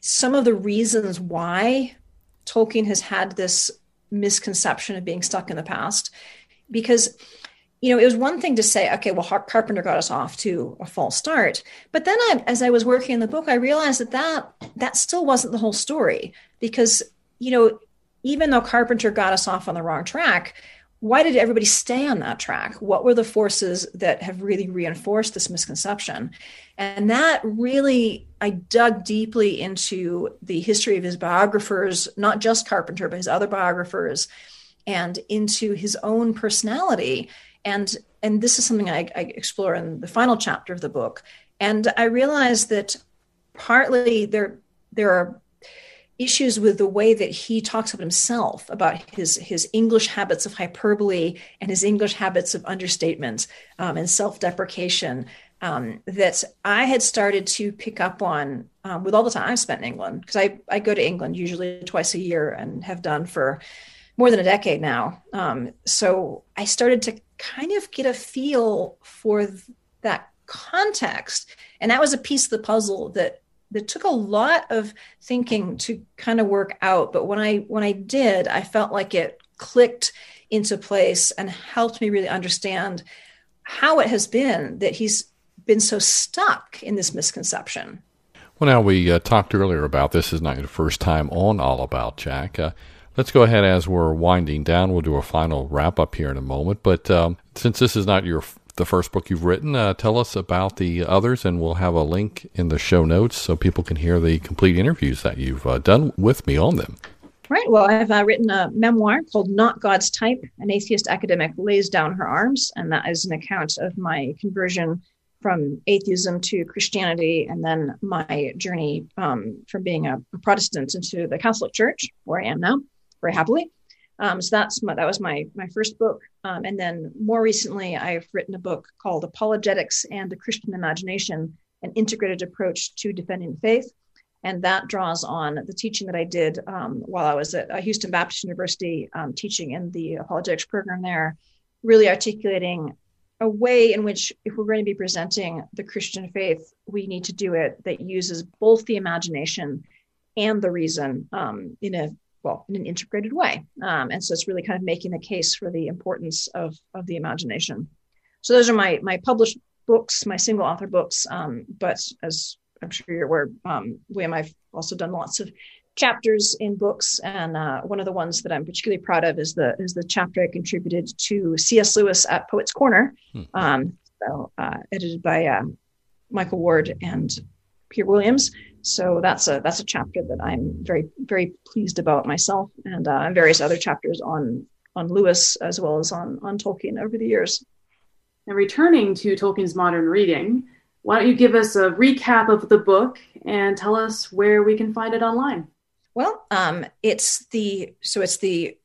some of the reasons why Tolkien has had this misconception of being stuck in the past. Because, you know, it was one thing to say, okay, well, Carpenter got us off to a false start. But then I, as I was working in the book, I realized that, that that still wasn't the whole story. Because, you know, even though Carpenter got us off on the wrong track, why did everybody stay on that track? What were the forces that have really reinforced this misconception? And that really, I dug deeply into the history of his biographers, not just Carpenter, but his other biographers, and into his own personality. And, and this is something I, I explore in the final chapter of the book. And I realized that partly there, there are issues with the way that he talks about himself about his his english habits of hyperbole and his english habits of understatement um, and self-deprecation um, that i had started to pick up on um, with all the time i spent in england because I, I go to england usually twice a year and have done for more than a decade now. Um, so i started to kind of get a feel for that context. And that was a piece of the puzzle that it took a lot of thinking to kind of work out. But when i when i did i felt like it clicked into place and helped me really understand how it has been that he's been so stuck in this misconception well now we uh, talked earlier about this is not your first time on all about jack uh, let's go ahead as we're winding down we'll do a final wrap up here in a moment but um, since this is not your the first book you've written. Uh, tell us about the others, and we'll have a link in the show notes so people can hear the complete interviews that you've uh, done with me on them. Right. Well, I've uh, written a memoir called Not God's Type An Atheist Academic Lays Down Her Arms. And that is an account of my conversion from atheism to Christianity and then my journey um, from being a Protestant into the Catholic Church, where I am now, very happily. Um, so that's my, that was my my first book, um, and then more recently, I've written a book called Apologetics and the Christian Imagination: An Integrated Approach to Defending Faith, and that draws on the teaching that I did um, while I was at uh, Houston Baptist University, um, teaching in the apologetics program there, really articulating a way in which, if we're going to be presenting the Christian faith, we need to do it that uses both the imagination and the reason um, in a well in an integrated way. Um, and so it's really kind of making the case for the importance of of the imagination. So those are my my published books my single author books um, but as i'm sure you're aware um, william i've also done lots of chapters in books and uh, one of the ones that i'm particularly proud of is the is the chapter i contributed to cs lewis at poets corner mm-hmm. um, so uh, edited by um, michael ward and peter williams so that's a that's a chapter that I'm very very pleased about myself, and uh, various other chapters on on Lewis as well as on on Tolkien over the years. Now, returning to Tolkien's modern reading, why don't you give us a recap of the book and tell us where we can find it online? Well, um, it's the so it's the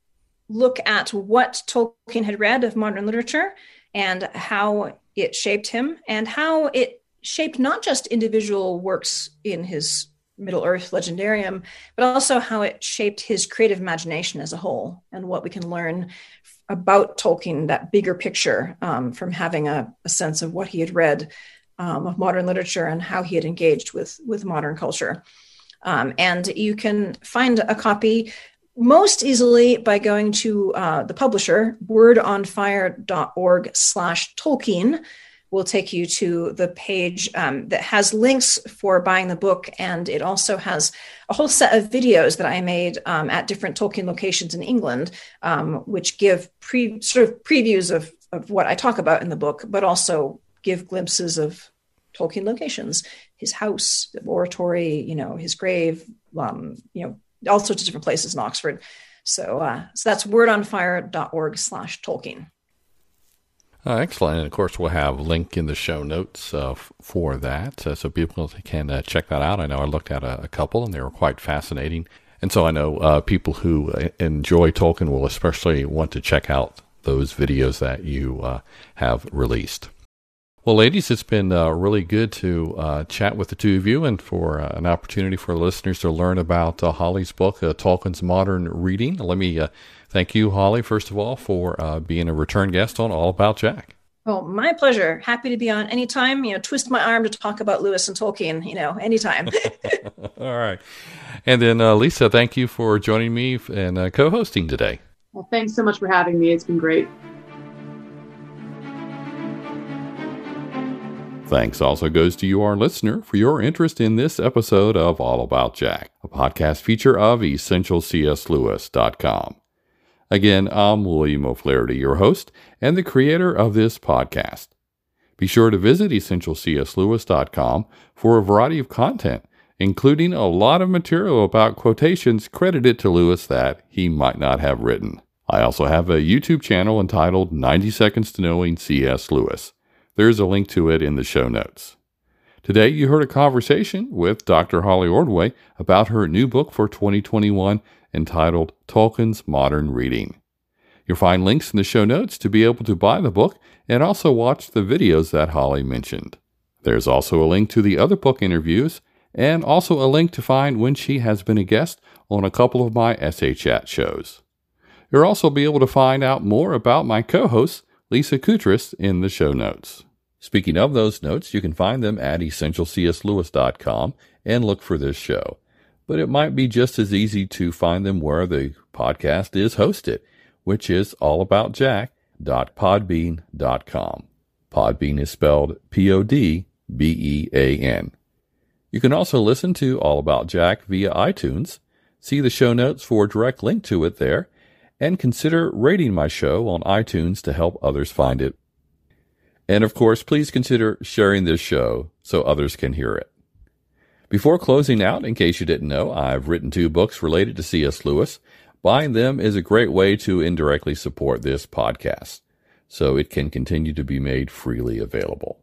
look at what Tolkien had read of modern literature and how it shaped him and how it shaped not just individual works in his Middle Earth legendarium, but also how it shaped his creative imagination as a whole and what we can learn about Tolkien, that bigger picture um, from having a, a, sense of what he had read um, of modern literature and how he had engaged with, with modern culture. Um, and you can find a copy most easily by going to uh, the publisher, wordonfire.org slash Tolkien will take you to the page um, that has links for buying the book. And it also has a whole set of videos that I made um, at different Tolkien locations in England, um, which give pre, sort of previews of, of what I talk about in the book, but also give glimpses of Tolkien locations, his house, the oratory, you know, his grave, um, you know, all sorts of different places in Oxford. So, uh, so that's wordonfire.org slash Tolkien. Uh, excellent. And of course, we'll have link in the show notes uh, for that uh, so people can uh, check that out. I know I looked at a, a, couple and they were quite fascinating. And so I know uh, people who uh, enjoy Tolkien will especially want to check out those videos that you have released. Well, ladies, it's been really good to chat with the two of you and for an opportunity for listeners to learn about Holly's book, Tolkien's Modern Reading. Let me Thank you, Holly, first of all, for uh, being a return guest on All About Jack. Oh, my pleasure. Happy to be on anytime. You know, twist my arm to talk about Lewis and Tolkien, you know, anytime. All right. And then, uh, Lisa, thank you for joining me and uh, co hosting today. Well, thanks so much for having me. It's been great. Thanks also goes to you, our listener, for your interest in this episode of All About Jack, a podcast feature of EssentialCSLewis.com. Again, I'm William O'Flaherty, your host and the creator of this podcast. Be sure to visit EssentialCSLewis.com for a variety of content, including a lot of material about quotations credited to Lewis that he might not have written. I also have a YouTube channel entitled 90 Seconds to Knowing C.S. Lewis. There's a link to it in the show notes. Today, you heard a conversation with Dr. Holly Ordway about her new book for 2021 entitled Tolkien's Modern Reading. You'll find links in the show notes to be able to buy the book and also watch the videos that Holly mentioned. There's also a link to the other book interviews and also a link to find when she has been a guest on a couple of my Essay Chat shows. You'll also be able to find out more about my co host, Lisa Coutras, in the show notes. Speaking of those notes, you can find them at essentialcslewis.com and look for this show. But it might be just as easy to find them where the podcast is hosted, which is allaboutjack.podbean.com. Podbean is spelled P O D B E A N. You can also listen to All About Jack via iTunes. See the show notes for a direct link to it there, and consider rating my show on iTunes to help others find it and of course, please consider sharing this show so others can hear it. Before closing out, in case you didn't know, I've written two books related to C.S. Lewis. Buying them is a great way to indirectly support this podcast, so it can continue to be made freely available.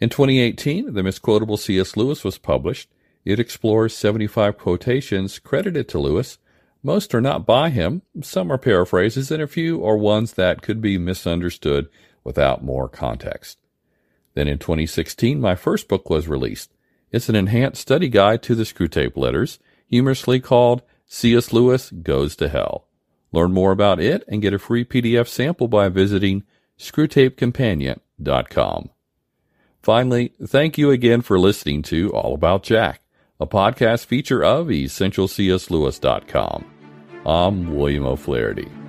In 2018, The Misquotable C.S. Lewis was published. It explores 75 quotations credited to Lewis. Most are not by him, some are paraphrases, and a few are ones that could be misunderstood without more context. Then in 2016, my first book was released. It's an enhanced study guide to the Screwtape letters, humorously called C.S. Lewis Goes to Hell. Learn more about it and get a free PDF sample by visiting screwtapecompanion.com. Finally, thank you again for listening to All About Jack, a podcast feature of EssentialCSLewis.com. I'm William O'Flaherty.